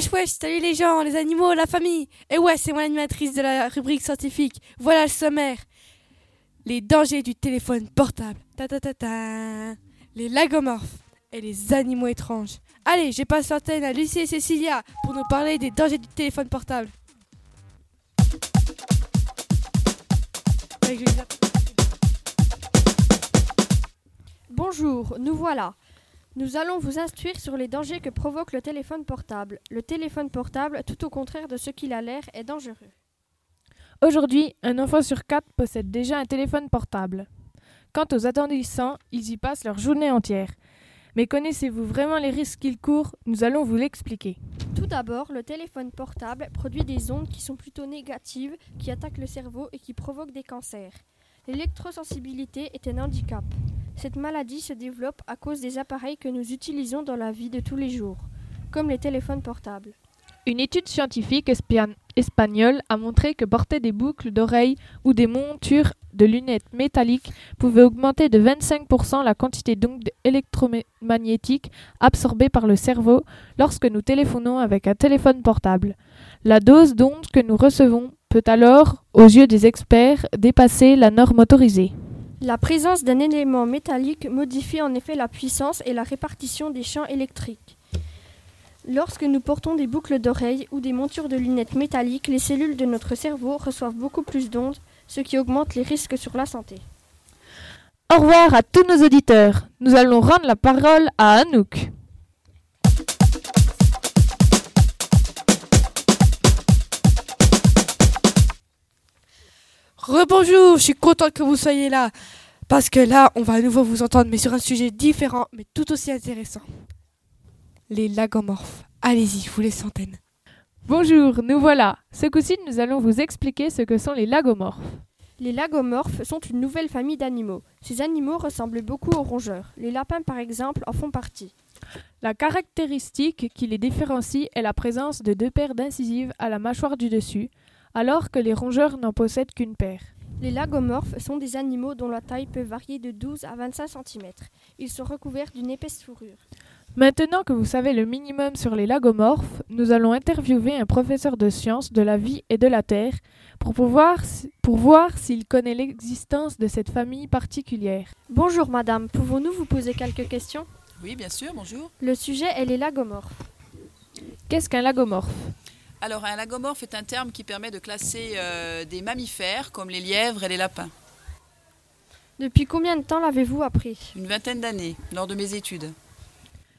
Wesh wesh, salut les gens, les animaux, la famille Et ouais, c'est moi l'animatrice de la rubrique scientifique. Voilà le sommaire. Les dangers du téléphone portable. Ta ta ta ta. Les lagomorphes et les animaux étranges. Allez, j'ai passe l'antenne à Lucie et Cécilia pour nous parler des dangers du téléphone portable. Bonjour, nous voilà. Nous allons vous instruire sur les dangers que provoque le téléphone portable. Le téléphone portable, tout au contraire de ce qu'il a l'air, est dangereux. Aujourd'hui, un enfant sur quatre possède déjà un téléphone portable. Quant aux attendissants, ils y passent leur journée entière. Mais connaissez-vous vraiment les risques qu'ils courent? Nous allons vous l'expliquer. Tout d'abord, le téléphone portable produit des ondes qui sont plutôt négatives, qui attaquent le cerveau et qui provoquent des cancers. L'électrosensibilité est un handicap. Cette maladie se développe à cause des appareils que nous utilisons dans la vie de tous les jours, comme les téléphones portables. Une étude scientifique espagnole a montré que porter des boucles d'oreilles ou des montures de lunettes métalliques pouvait augmenter de 25% la quantité d'ondes électromagnétiques absorbées par le cerveau lorsque nous téléphonons avec un téléphone portable. La dose d'ondes que nous recevons peut alors, aux yeux des experts, dépasser la norme autorisée. La présence d'un élément métallique modifie en effet la puissance et la répartition des champs électriques. Lorsque nous portons des boucles d'oreilles ou des montures de lunettes métalliques, les cellules de notre cerveau reçoivent beaucoup plus d'ondes, ce qui augmente les risques sur la santé. Au revoir à tous nos auditeurs. Nous allons rendre la parole à Anouk. Rebonjour, je suis contente que vous soyez là. Parce que là, on va à nouveau vous entendre, mais sur un sujet différent, mais tout aussi intéressant. Les lagomorphes. Allez-y, je vous laisse antenne. Bonjour, nous voilà. Ce coup-ci, nous allons vous expliquer ce que sont les lagomorphes. Les lagomorphes sont une nouvelle famille d'animaux. Ces animaux ressemblent beaucoup aux rongeurs. Les lapins, par exemple, en font partie. La caractéristique qui les différencie est la présence de deux paires d'incisives à la mâchoire du dessus, alors que les rongeurs n'en possèdent qu'une paire. Les lagomorphes sont des animaux dont la taille peut varier de 12 à 25 cm. Ils sont recouverts d'une épaisse fourrure. Maintenant que vous savez le minimum sur les lagomorphes, nous allons interviewer un professeur de sciences de la vie et de la Terre pour, pouvoir, pour voir s'il connaît l'existence de cette famille particulière. Bonjour madame, pouvons-nous vous poser quelques questions? Oui, bien sûr, bonjour. Le sujet est les lagomorphes. Qu'est-ce qu'un lagomorphe? Alors, un lagomorphe est un terme qui permet de classer euh, des mammifères comme les lièvres et les lapins. Depuis combien de temps l'avez-vous appris? Une vingtaine d'années, lors de mes études.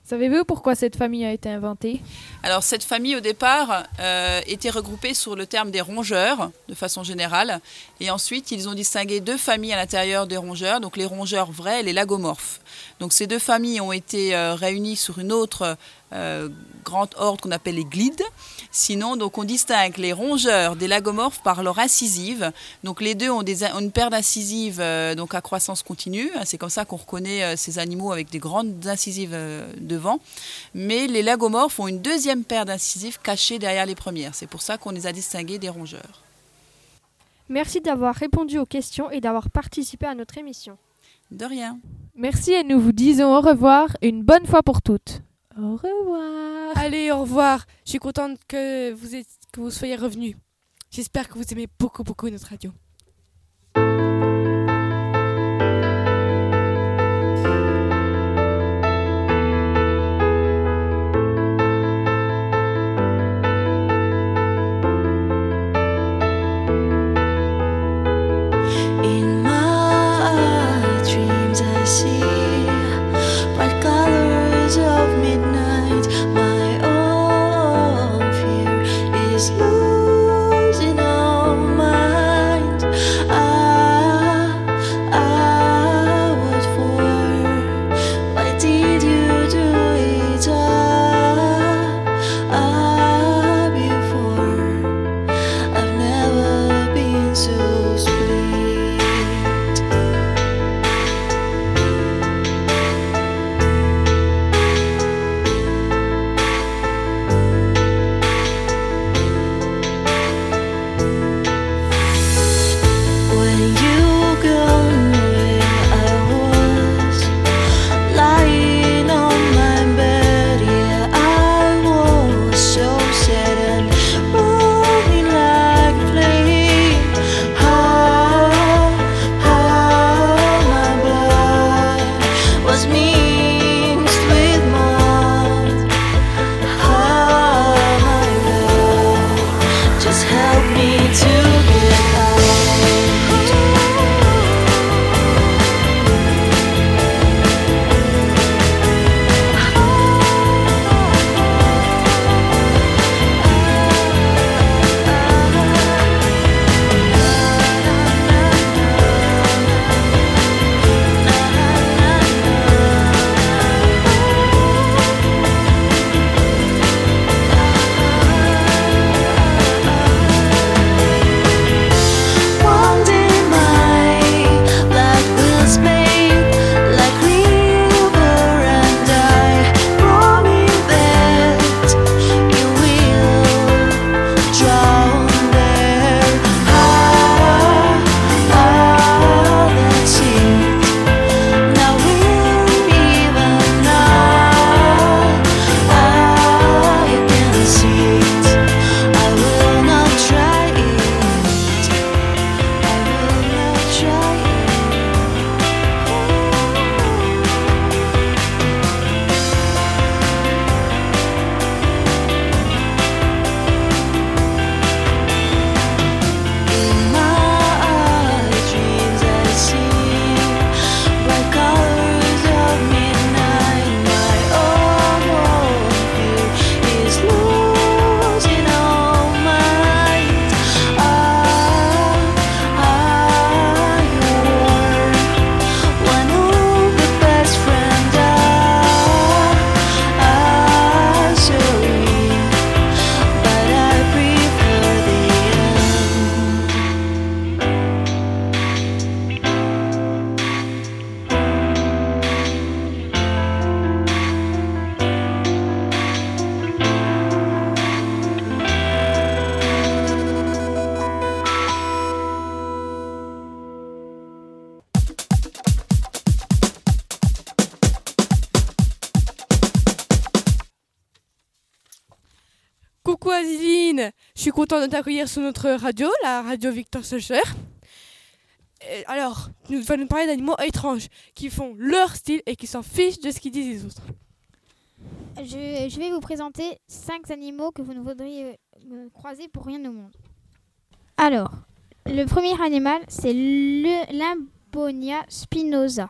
Savez-vous pourquoi cette famille a été inventée? Alors cette famille au départ euh, était regroupée sur le terme des rongeurs de façon générale et ensuite ils ont distingué deux familles à l'intérieur des rongeurs, donc les rongeurs vrais et les lagomorphes. Donc ces deux familles ont été euh, réunies sur une autre euh, grand ordre qu'on appelle les glides. Sinon, donc on distingue les rongeurs des lagomorphes par leur incisive. Donc les deux ont, une paire d'incisives euh, donc à croissance continue. C'est comme ça qu'on reconnaît ces animaux avec des grandes incisives devant. Mais les lagomorphes ont une deuxième paire d'incisives cachées derrière les premières. C'est pour ça qu'on les a distingués des rongeurs. Merci d'avoir répondu aux questions et d'avoir participé à notre émission. De rien. Merci et nous vous disons au revoir une bonne fois pour toutes. Au revoir. Allez, au revoir. Je suis contente que vous, êtes, que vous soyez revenus. J'espère que vous aimez beaucoup, beaucoup notre radio. Content de t'accueillir sur notre radio, la radio Victor Solcher. Et Alors, nous vas nous parler d'animaux étranges qui font leur style et qui s'en fichent de ce qu'ils disent les autres. Je, vais vous présenter cinq animaux que vous ne voudriez euh, croiser pour rien au monde. Alors, le premier animal, c'est Limbonia spinosa.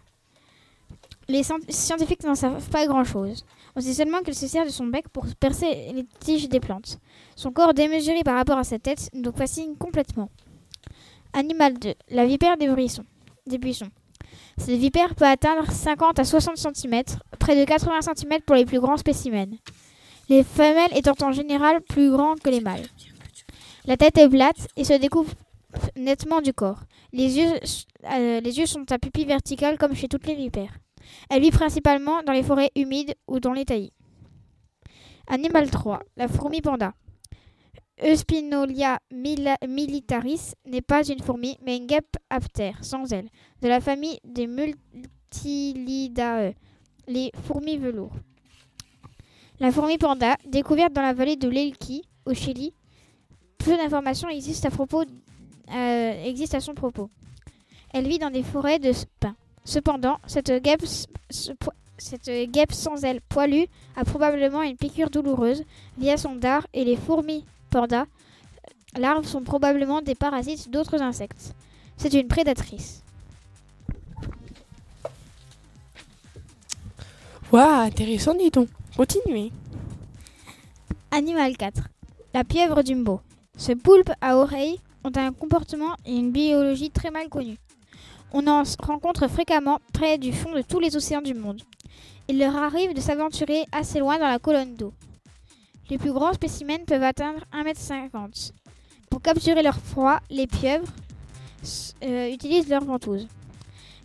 Les scien- scientifiques n'en savent pas grand-chose. On sait seulement qu'elle se sert de son bec pour percer les tiges des plantes. Son corps démesuré par rapport à sa tête nous fascine complètement. Animal 2, la vipère des buissons. Des buissons. Cette vipère peut atteindre 50 à 60 cm, près de 80 cm pour les plus grands spécimens. Les femelles étant en général plus grandes que les mâles. La tête est plate et se découpe nettement du corps. Les yeux, euh, les yeux sont à pupilles verticales comme chez toutes les vipères. Elle vit principalement dans les forêts humides ou dans les taillis. Animal 3, la fourmi panda. Euspinolia militaris n'est pas une fourmi, mais une guêpe aptère, sans ailes, de la famille des Multilidae, les fourmis velours. La fourmi panda, découverte dans la vallée de l'Elqui, au Chili, peu d'informations existent à, propos, euh, existent à son propos. Elle vit dans des forêts de pins. Cependant, cette guêpe, cette sans ailes poilues a probablement une piqûre douloureuse via son dard et les fourmis pandas larves sont probablement des parasites d'autres insectes. C'est une prédatrice. Waouh, intéressant, dis donc. Continuez. Animal 4. La pieuvre Dumbo. Ce poulpe à oreilles ont un comportement et une biologie très mal connus. On en rencontre fréquemment près du fond de tous les océans du monde. Il leur arrive de s'aventurer assez loin dans la colonne d'eau. Les plus grands spécimens peuvent atteindre 1m50. Pour capturer leur proie, les pieuvres euh, utilisent leurs ventouses.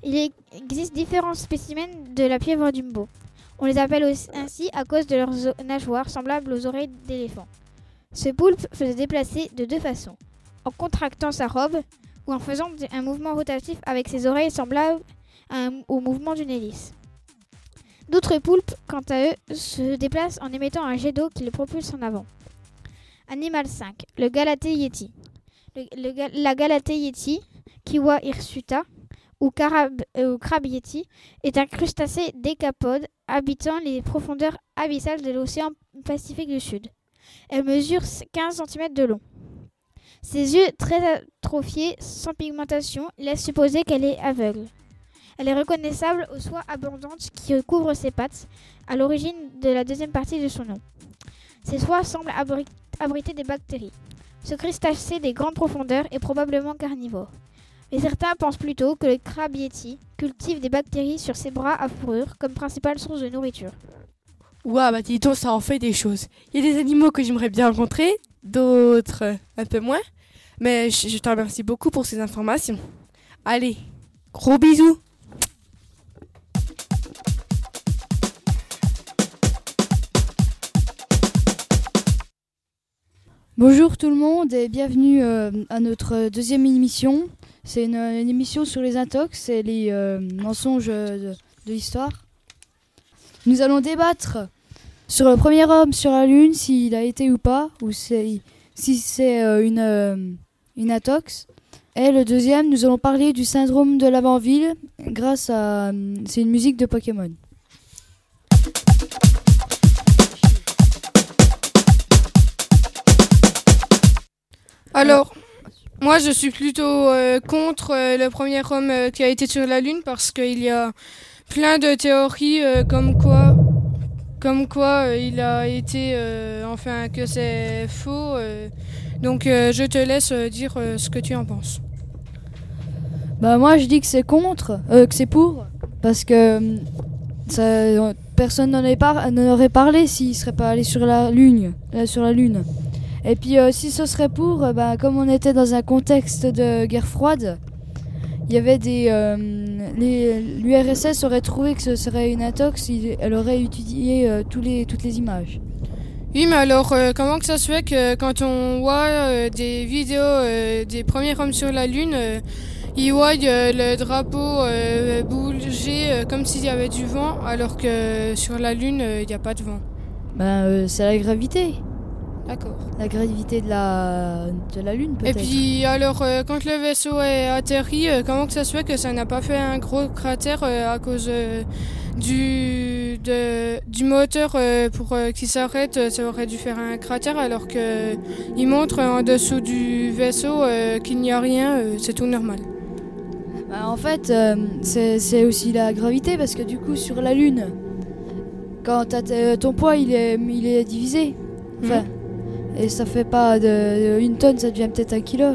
Il existe différents spécimens de la pieuvre Dumbo. On les appelle ainsi à cause de leurs nageoires semblables aux oreilles d'éléphant. Ce poulpe se déplacer de deux façons, en contractant sa robe ou en faisant un mouvement rotatif avec ses oreilles un- au mouvement d'une hélice. D'autres poulpes, quant à eux, se déplacent en émettant un jet d'eau qui les propulse en avant. Animal 5, le Galatée Yeti. La Galatée Yeti, Kiwa hirsuta, ou, carab, euh, ou crabe yeti, est un crustacé décapode habitant les profondeurs abyssales de l'océan Pacifique du Sud. Elle mesure 15 cm de long. Ses yeux très atrophiés, sans pigmentation, laissent supposer qu'elle est aveugle. Elle est reconnaissable aux soies abondantes qui recouvrent ses pattes, à l'origine de la deuxième partie de son nom. Ces soies semblent abri- abriter des bactéries. Ce crustacé des grandes profondeurs est probablement carnivore. Mais certains pensent plutôt que le crabe cultive des bactéries sur ses bras à fourrure comme principale source de nourriture. Waouh, bah dis donc, ça en fait des choses. Il y a des animaux que j'aimerais bien rencontrer, d'autres un peu moins. Mais je, te remercie beaucoup pour ces informations. Allez, gros bisous. Bonjour tout le monde et bienvenue euh, à notre deuxième émission. C'est une, émission sur les intox et les euh, mensonges de, l'histoire. Nous allons débattre sur le premier homme sur la Lune, s'il a été ou pas, ou c'est- si c'est euh, une, euh, une intox. Et le deuxième, nous allons parler du syndrome de l'avant-ville grâce à... euh, C'est une musique de Pokémon. Alors, moi je suis plutôt contre le premier homme qui a été sur la Lune parce qu'il y a plein de théories comme quoi, comme quoi euh, il a été, euh, enfin que c'est faux. euh. donc je te laisse dire ce que tu en penses. Bah moi je dis que c'est contre, que c'est pour, parce que personne n'en aurait, parlé s'il serait pas allé sur la lune, sur la lune. Et puis si ce serait pour, bah, comme on était dans un contexte de guerre froide, il y avait des, euh, l'URSS aurait trouvé que ce serait une intox, il- elle aurait étudié euh, tous les, toutes les images. Oui, mais alors euh, comment que ça se fait que quand on voit des vidéos des premiers hommes sur la Lune, ils voient le drapeau bouger comme s'il y avait du vent, alors que sur la Lune, il n'y a pas de vent? Ben c'est la gravité. D'accord. La gravité de la, de la Lune, Et peut-être. puis, alors, euh, quand le vaisseau est atterri, euh, comment que ça se fait que ça n'a pas fait un gros cratère euh, à cause du, de- du moteur pour qu'il s'arrête Ça aurait dû faire un cratère alors que il montre en dessous du vaisseau qu'il n'y a rien, c'est tout normal. Bah, en fait, c'est aussi la gravité parce que du coup, sur la Lune, quand ton poids, il est, il est divisé. Enfin, et ça fait pas de, une tonne, ça devient peut-être un kilo.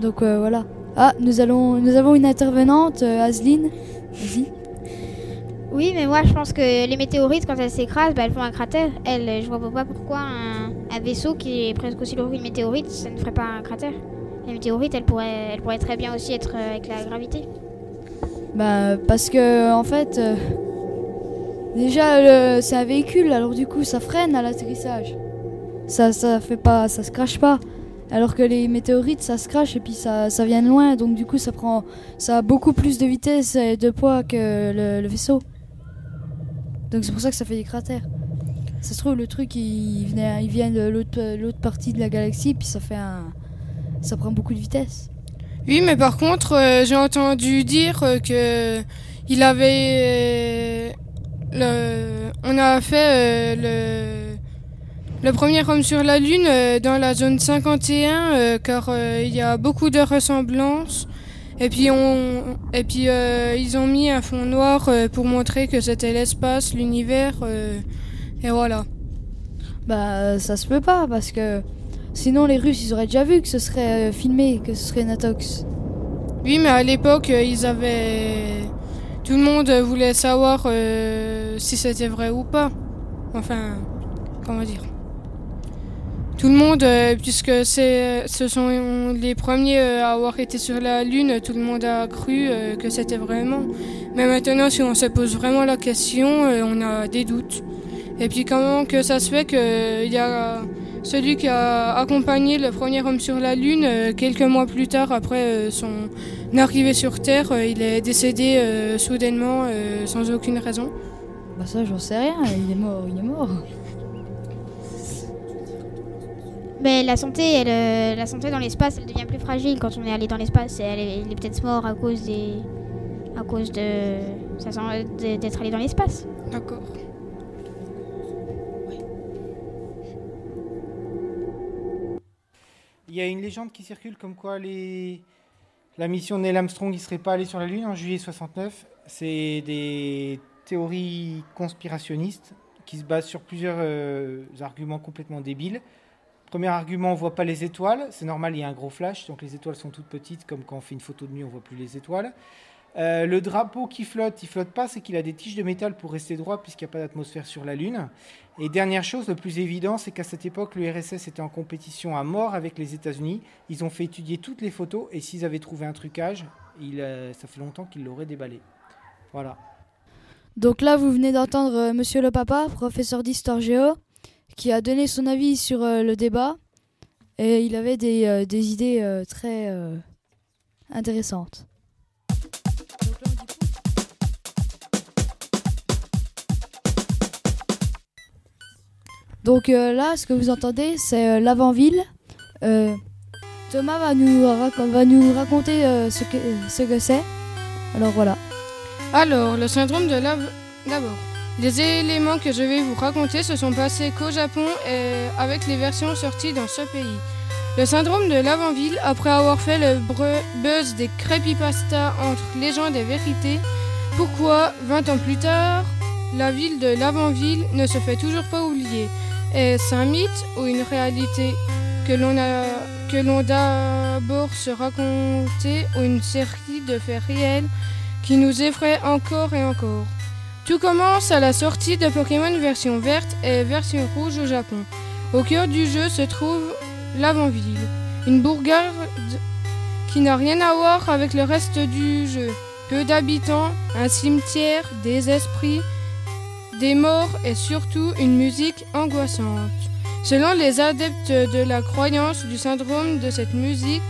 Donc euh, voilà. Ah, nous allons, nous avons une intervenante, euh. Vas-y. Oui, mais moi je pense que les météorites, quand elles s'écrasent, bah, elles font un cratère. Elles, je vois pas pourquoi un, un vaisseau qui est presque aussi lourd qu'une météorite, ça ne ferait pas un cratère. Les météorites, elles pourraient, elles pourraient très bien aussi être euh, avec la gravité. Bah, parce que en fait, euh, déjà c'est un véhicule, alors du coup ça freine à l'atterrissage. Ça, ça fait pas, ça se crache pas. Alors que les météorites, ça se crache et puis ça, ça vient de loin, donc du coup ça prend, ça a beaucoup plus de vitesse et de poids que le, vaisseau. Donc c'est pour ça que ça fait des cratères. Ça se trouve le truc il, venait, il vient de l'autre, partie de la galaxie puis ça fait un, ça prend beaucoup de vitesse. Oui, mais par contre, euh, j'ai entendu dire que il avait euh, le, on a fait euh, le, le premier homme sur la Lune euh, dans la zone 51, euh, car euh, il y a beaucoup de ressemblances. Et puis on, et puis euh, ils ont mis un fond noir euh, pour montrer que c'était l'espace, l'univers, euh, et voilà. Bah ça se peut pas parce que sinon les Russes ils auraient déjà vu que ce serait filmé, que ce serait Natox. Oui, mais à l'époque, ils avaient. Tout le monde voulait savoir euh, si c'était vrai ou pas. Enfin, comment dire Tout le monde, euh, puisque ce sont les premiers euh, à avoir été sur la Lune, tout le monde a cru que c'était vraiment. Mais maintenant, si on se pose vraiment la question, on a des doutes. Et puis, comment que ça se fait qu'il y a celui qui a accompagné le premier homme sur la Lune, euh, quelques mois plus tard, après euh, son arrivée sur Terre, euh, il est décédé euh, soudainement, euh, sans aucune raison. Bah ça j'en sais rien, il est mort, il est mort. Mais la santé, elle, la santé dans l'espace, elle devient plus fragile quand on est allé dans l'espace. Et elle est, il est peut-être mort à cause des, à cause de- d'être allé dans l'espace. D'accord. Il y a une légende qui circule comme quoi la mission Neil Armstrong ne serait pas allé sur la Lune en juillet 69. C'est des théories conspirationnistes qui se basent sur plusieurs euh, arguments complètement débiles. Premier argument, on voit pas les étoiles. C'est normal, il y a un gros flash, donc les étoiles sont toutes petites, comme quand on fait une photo de nuit, on voit plus les étoiles. Euh, le drapeau qui flotte, il flotte pas, c'est qu'il a des tiges de métal pour rester droit puisqu'il n'y a pas d'atmosphère sur la Lune. Et dernière chose, le plus évident, c'est qu'à cette époque, l'URSS était en compétition à mort avec les États-Unis. Ils ont fait étudier toutes les photos et s'ils avaient trouvé un trucage, euh, ça fait longtemps qu'ils l'auraient déballé. Voilà. Donc là vous venez d'entendre euh, Monsieur le Papa, professeur d'histoire géo, qui a donné son avis sur euh, le débat et il avait des, idées très intéressantes. Donc euh, là, ce que vous entendez, c'est euh, l'avant-ville. Euh, Thomas va nous, va nous raconter ce que ce que c'est. Alors voilà. Alors, le syndrome de. D'abord, les éléments que je vais vous raconter se sont passés qu'au Japon et avec les versions sorties dans ce pays. Le syndrome de l'avant-ville, après avoir fait le buzz des creepypasta entre légende et vérité, pourquoi, 20 ans plus tard, la ville de l'avant-ville ne se fait toujours pas oublier? Est-ce un mythe ou une réalité que l'on a d'abord se raconter ou une série de faits réels qui nous effraie encore et encore. Tout commence à la sortie de Pokémon version verte et version rouge au Japon. Au cœur du jeu se trouve l'avant-ville, une bourgade qui n'a rien à voir avec le reste du jeu. Peu d'habitants, un cimetière, des esprits, des morts et surtout une musique angoissante. Selon les adeptes de la croyance du syndrome de cette musique,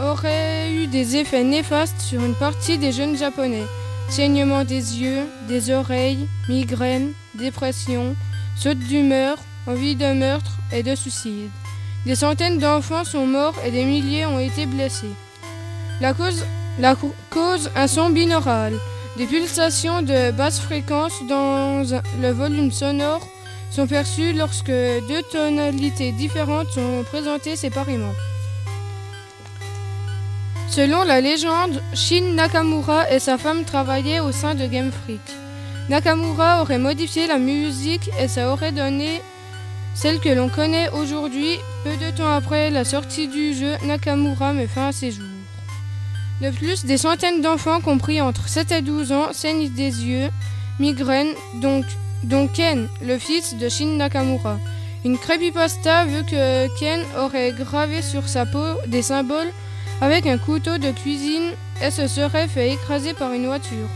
aurait eu des effets néfastes sur une partie des jeunes japonais. Saignement des yeux, des oreilles, migraines, dépression, saute d'humeur, envie de meurtre et de suicide. Des centaines d'enfants sont morts et des milliers ont été blessés. La cause, la cau- cause un son binaural. Des pulsations de basse fréquence dans le volume sonore sont perçues lorsque deux tonalités différentes sont présentées séparément. Selon la légende, Shin Nakamura et sa femme travaillaient au sein de Game Freak. Nakamura aurait modifié la musique et ça aurait donné celle que l'on connaît aujourd'hui. Peu de temps après la sortie du jeu, Nakamura met fin à ses jours. De plus, des centaines d'enfants compris entre 7 et 12 ans saignent des yeux, migraines, dont Ken, le fils de Shin Nakamura. Une creepypasta veut que Ken aurait gravé sur sa peau des symboles avec un couteau de cuisine et se serait fait écraser par une voiture.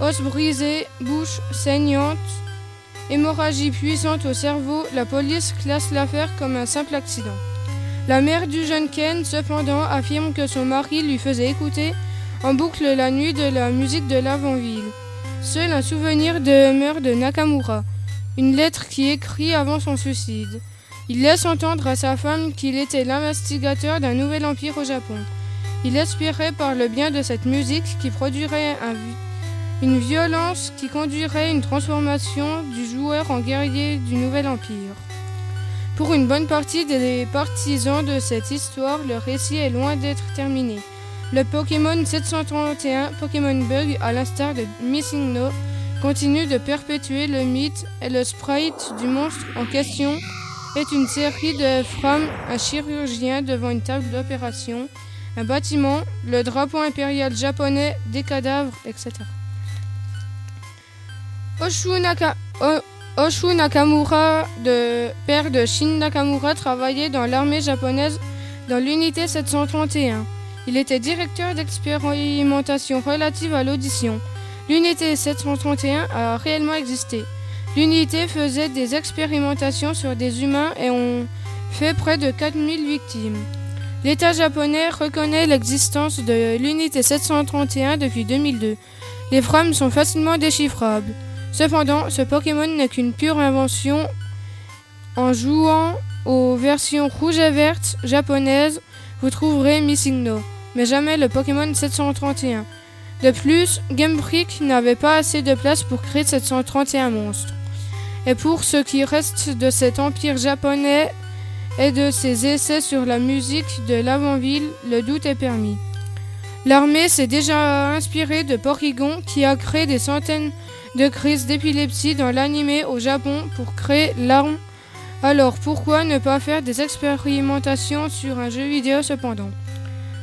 Os brisé, bouche saignante, hémorragie puissante au cerveau, la police classe l'affaire comme un simple accident. La mère du jeune Ken, cependant, affirme que son mari lui faisait écouter en boucle la nuit de la musique de l'avant-ville. Seul un souvenir demeure de Nakamura, une lettre qui écrit avant son suicide. Il laisse entendre à sa femme qu'il était l'investigateur d'un nouvel empire au Japon. Il espérait par le bien de cette musique qui produirait une violence qui conduirait une transformation du joueur en guerrier du nouvel empire. Pour une bonne partie des partisans de cette histoire, le récit est loin d'être terminé. Le Pokémon 731, Pokémon Bug, à l'instar de Missing No, continue de perpétuer le mythe et le sprite du monstre en question est une série de frames, un chirurgien devant une table d'opération, un bâtiment, le drapeau impérial japonais, des cadavres, etc. Oshu, Naka- O- Oshu Nakamura, de, père de Shin Nakamura, travaillait dans l'armée japonaise dans l'unité 731. Il était directeur d'expérimentation relative à l'audition. L'unité 731 a réellement existé. L'unité faisait des expérimentations sur des humains et ont fait près de 4000 victimes. L'État japonais reconnaît l'existence de l'unité 731 depuis 2002. Les frames sont facilement déchiffrables. Cependant, ce Pokémon n'est qu'une pure invention. En jouant aux versions rouge et verte japonaises, vous trouverez Missing No, mais jamais le Pokémon 731. De plus, Game Freak n'avait pas assez de place pour créer 731 monstres. Et pour ce qui reste de cet empire japonais et de ses essais sur la musique de l'avant-ville, le doute est permis. L'armée s'est déjà inspirée de Porygon qui a créé des centaines de crises d'épilepsie dans l'animé au Japon pour créer l'arme. Alors pourquoi ne pas faire des expérimentations sur un jeu vidéo cependant?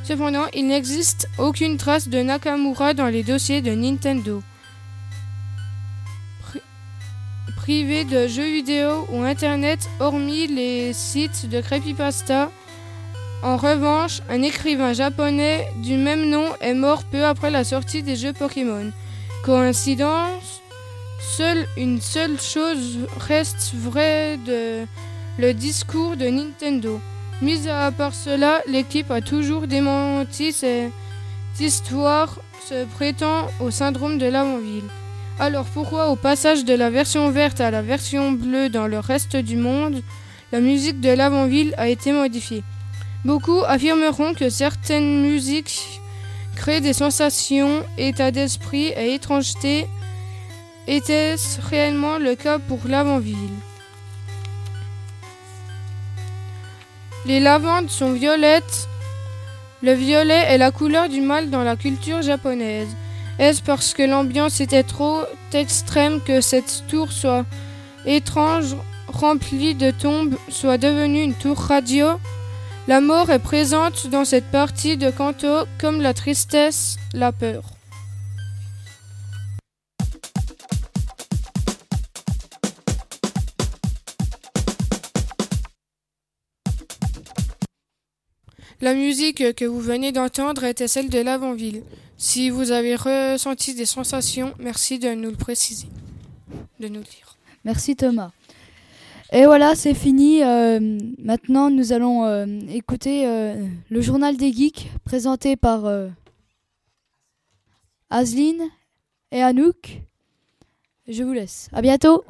Cependant, il n'existe aucune trace de Nakamura dans les dossiers de Nintendo. Pri- Privé de jeux vidéo ou internet, hormis les sites de creepypasta, en revanche, un écrivain japonais du même nom est mort peu après la sortie des jeux Pokémon. Coïncidence? Seule une seule chose reste vraie de le discours de Nintendo. Mis à part cela, l'équipe a toujours démenti cette histoire se prêtant au syndrome de l'avant-ville. Alors pourquoi au passage de la version verte à la version bleue dans le reste du monde, la musique de l'avant-ville a été modifiée? Beaucoup affirmeront que certaines musiques créent des sensations, états d'esprit et étrangeté. Était-ce réellement le cas pour l'avant-ville? Les lavandes sont violettes. Le violet est la couleur du mal dans la culture japonaise. Est-ce parce que l'ambiance était trop extrême que cette tour soit étrange, remplie de tombes, soit devenue une tour radio? La mort est présente dans cette partie de Kanto comme la tristesse, la peur. La musique que vous venez d'entendre était celle de l'avant-ville. Si vous avez ressenti des sensations, merci de nous le préciser, de nous le dire. Merci Thomas. Et voilà, c'est fini. Euh, maintenant, nous allons euh, écouter euh, le journal des geeks présenté par Asline et Anouk. Je vous laisse. À bientôt.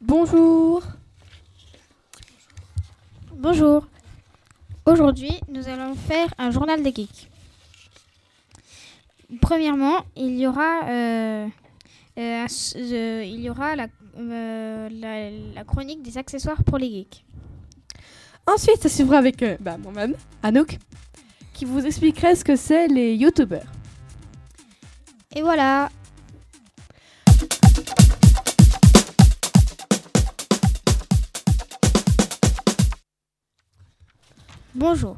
Bonjour. Bonjour. Aujourd'hui, nous allons faire un journal des geeks. Premièrement, il y aura, euh, euh, euh, il y aura la, la, la chronique des accessoires pour les geeks. Ensuite, ça suivra avec bah, moi-même, Anouk, qui vous expliquerait ce que c'est les youtubeurs. Et voilà. Bonjour.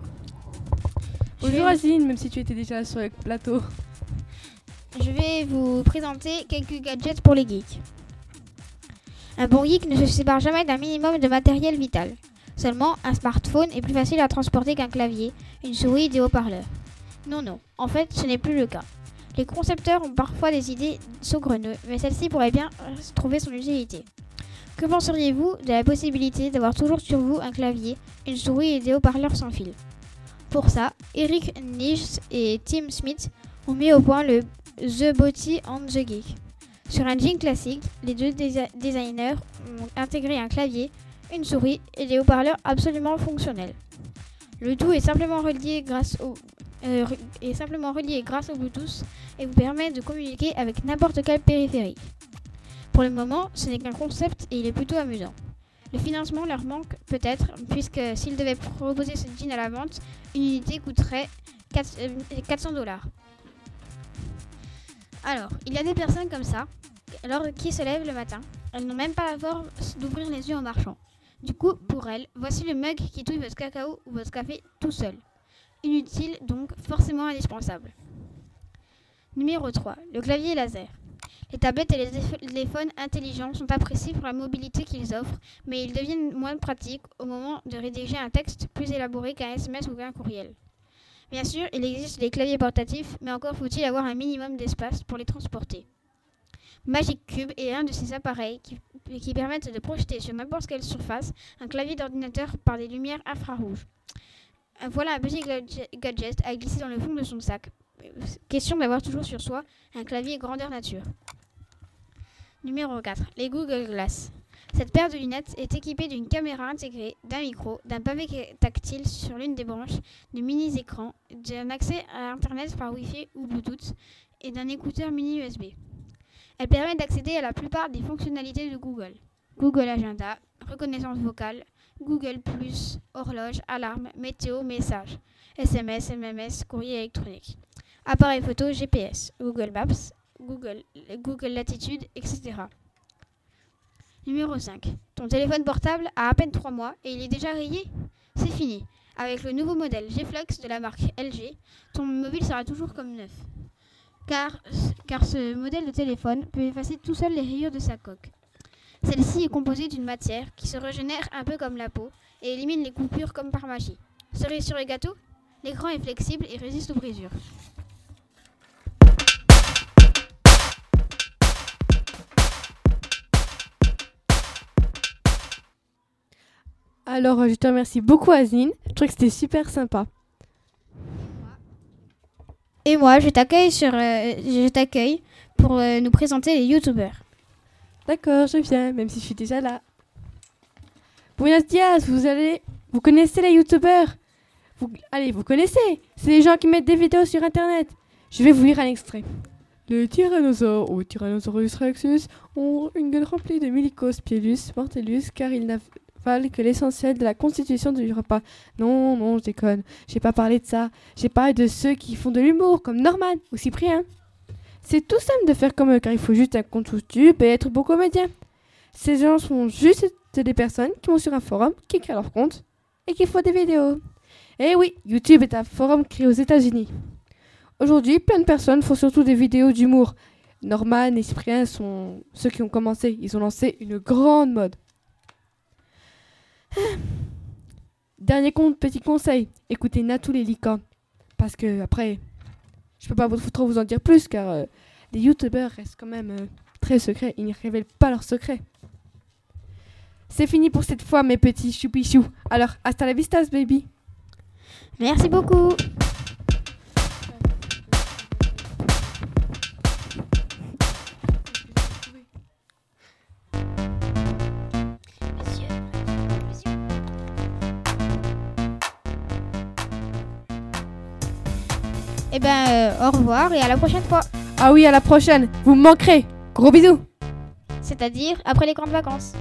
Bonjour vais- Azine, même si tu étais déjà sur le plateau. Je vais vous présenter quelques gadgets pour les geeks. Un bon geek ne se sépare jamais d'un minimum de matériel vital. Seulement, un smartphone est plus facile à transporter qu'un clavier, une souris et des haut-parleurs. Non, non, en fait, ce n'est plus le cas. Les concepteurs ont parfois des idées saugreneuses, mais celle-ci pourrait bien trouver son utilité. Que penseriez-vous de la possibilité d'avoir toujours sur vous un clavier, une souris et des haut-parleurs sans fil? Pour ça, Eric Nisch et Tim Smith ont mis au point le The Body and the Geek. Sur un jean classique, les deux designers ont intégré un clavier, une souris et des haut-parleurs absolument fonctionnels. Le tout est simplement relié grâce au euh, est simplement relié grâce au Bluetooth et vous permet de communiquer avec n'importe quel périphérique. Pour le moment, ce n'est qu'un concept et il est plutôt amusant. Le financement leur manque peut-être, puisque s'ils devaient proposer ce jean à la vente, une unité coûterait 4 euh, 400 dollars. Alors, il y a des personnes comme ça, alors qui se lèvent le matin, elles n'ont même pas la force d'ouvrir les yeux en marchant. Du coup, pour elles, voici le mug qui touille votre cacao ou votre café tout seul. Inutile, donc forcément indispensable. Numéro 3. Le clavier laser. Les tablettes et les téléphones intelligents sont appréciés pour la mobilité qu'ils offrent, mais ils deviennent moins pratiques au moment de rédiger un texte plus élaboré qu'un SMS ou qu'un courriel. Bien sûr, il existe des claviers portatifs, mais encore faut-il avoir un minimum d'espace pour les transporter. Magic Cube est un de ces appareils qui, permettent de projeter sur n'importe quelle surface un clavier d'ordinateur par des lumières infrarouges. Voilà un petit gadget- gadget à glisser dans le fond de son sac. Euh, Question d'avoir toujours sur soi un clavier grandeur nature. Numéro 4. Les Google Glass. Cette paire de lunettes est équipée d'une caméra intégrée, d'un micro, d'un pavé tactile sur l'une des branches, de mini-écrans, d'un accès à Internet par Wi-Fi ou Bluetooth et d'un écouteur mini USB. Elle permet d'accéder à la plupart des fonctionnalités de Google. Google Agenda, reconnaissance vocale, Google ⁇ horloge, alarme, météo, messages, SMS, MMS, courrier électronique, appareil photo, GPS, Google Maps, Google, Google Latitude, etc. Numéro 5. Ton téléphone portable a à peine 3 mois et il est déjà rayé C'est fini. Avec le nouveau modèle G-Flux de la marque LG, ton mobile sera toujours comme neuf. Car, car ce modèle de téléphone peut effacer tout seul les rayures de sa coque. Celle-ci est composée d'une matière qui se régénère un peu comme la peau et élimine les coupures comme par magie. Cerise sur les gâteaux L'écran est flexible et résiste aux brisures. Alors, euh, je te remercie beaucoup, Azine. Je trouve que c'était super sympa. Et moi, je t'accueille sur, euh, je t'accueille pour euh, nous présenter les youtubeurs. D'accord, je viens, même si je suis déjà là. Buenos dias, vous allez... Vous connaissez les youtubeurs? Vous... Allez, vous connaissez? C'est les gens qui mettent des vidéos sur Internet. Je vais vous lire un extrait. Les tyrannosaures ou Tyrannosaurus rexus ont une gueule remplie de Milicos pielus mortellus car ils que l'essentiel de la constitution du repas. Non, non, je déconne. J'ai pas parlé de ça. J'ai parlé de ceux qui font de l'humour, comme Norman ou Cyprien. C'est tout simple de faire comme eux, car il faut juste un compte YouTube et être beau comédien. Ces gens sont juste des personnes qui vont sur un forum, qui créent leur compte et qui font des vidéos. Et oui, YouTube est un forum créé aux États-Unis. Aujourd'hui, plein de personnes font surtout des vidéos d'humour. Norman et Cyprien sont ceux qui ont commencé. Ils ont lancé une grande mode. Dernier compte, petit conseil, écoutez Natou les licornes. Parce que après, je peux pas vous- trop vous en dire plus car euh, les youtubeurs restent quand même euh, très secrets. Ils ne révèlent pas leurs secrets. C'est fini pour cette fois, mes petits choupichous. Alors, hasta la vista, baby. Merci beaucoup. Eh ben, euh, au revoir et à la prochaine fois. Ah oui, à la prochaine. Vous me manquerez. Gros bisous. C'est-à-dire après les grandes vacances.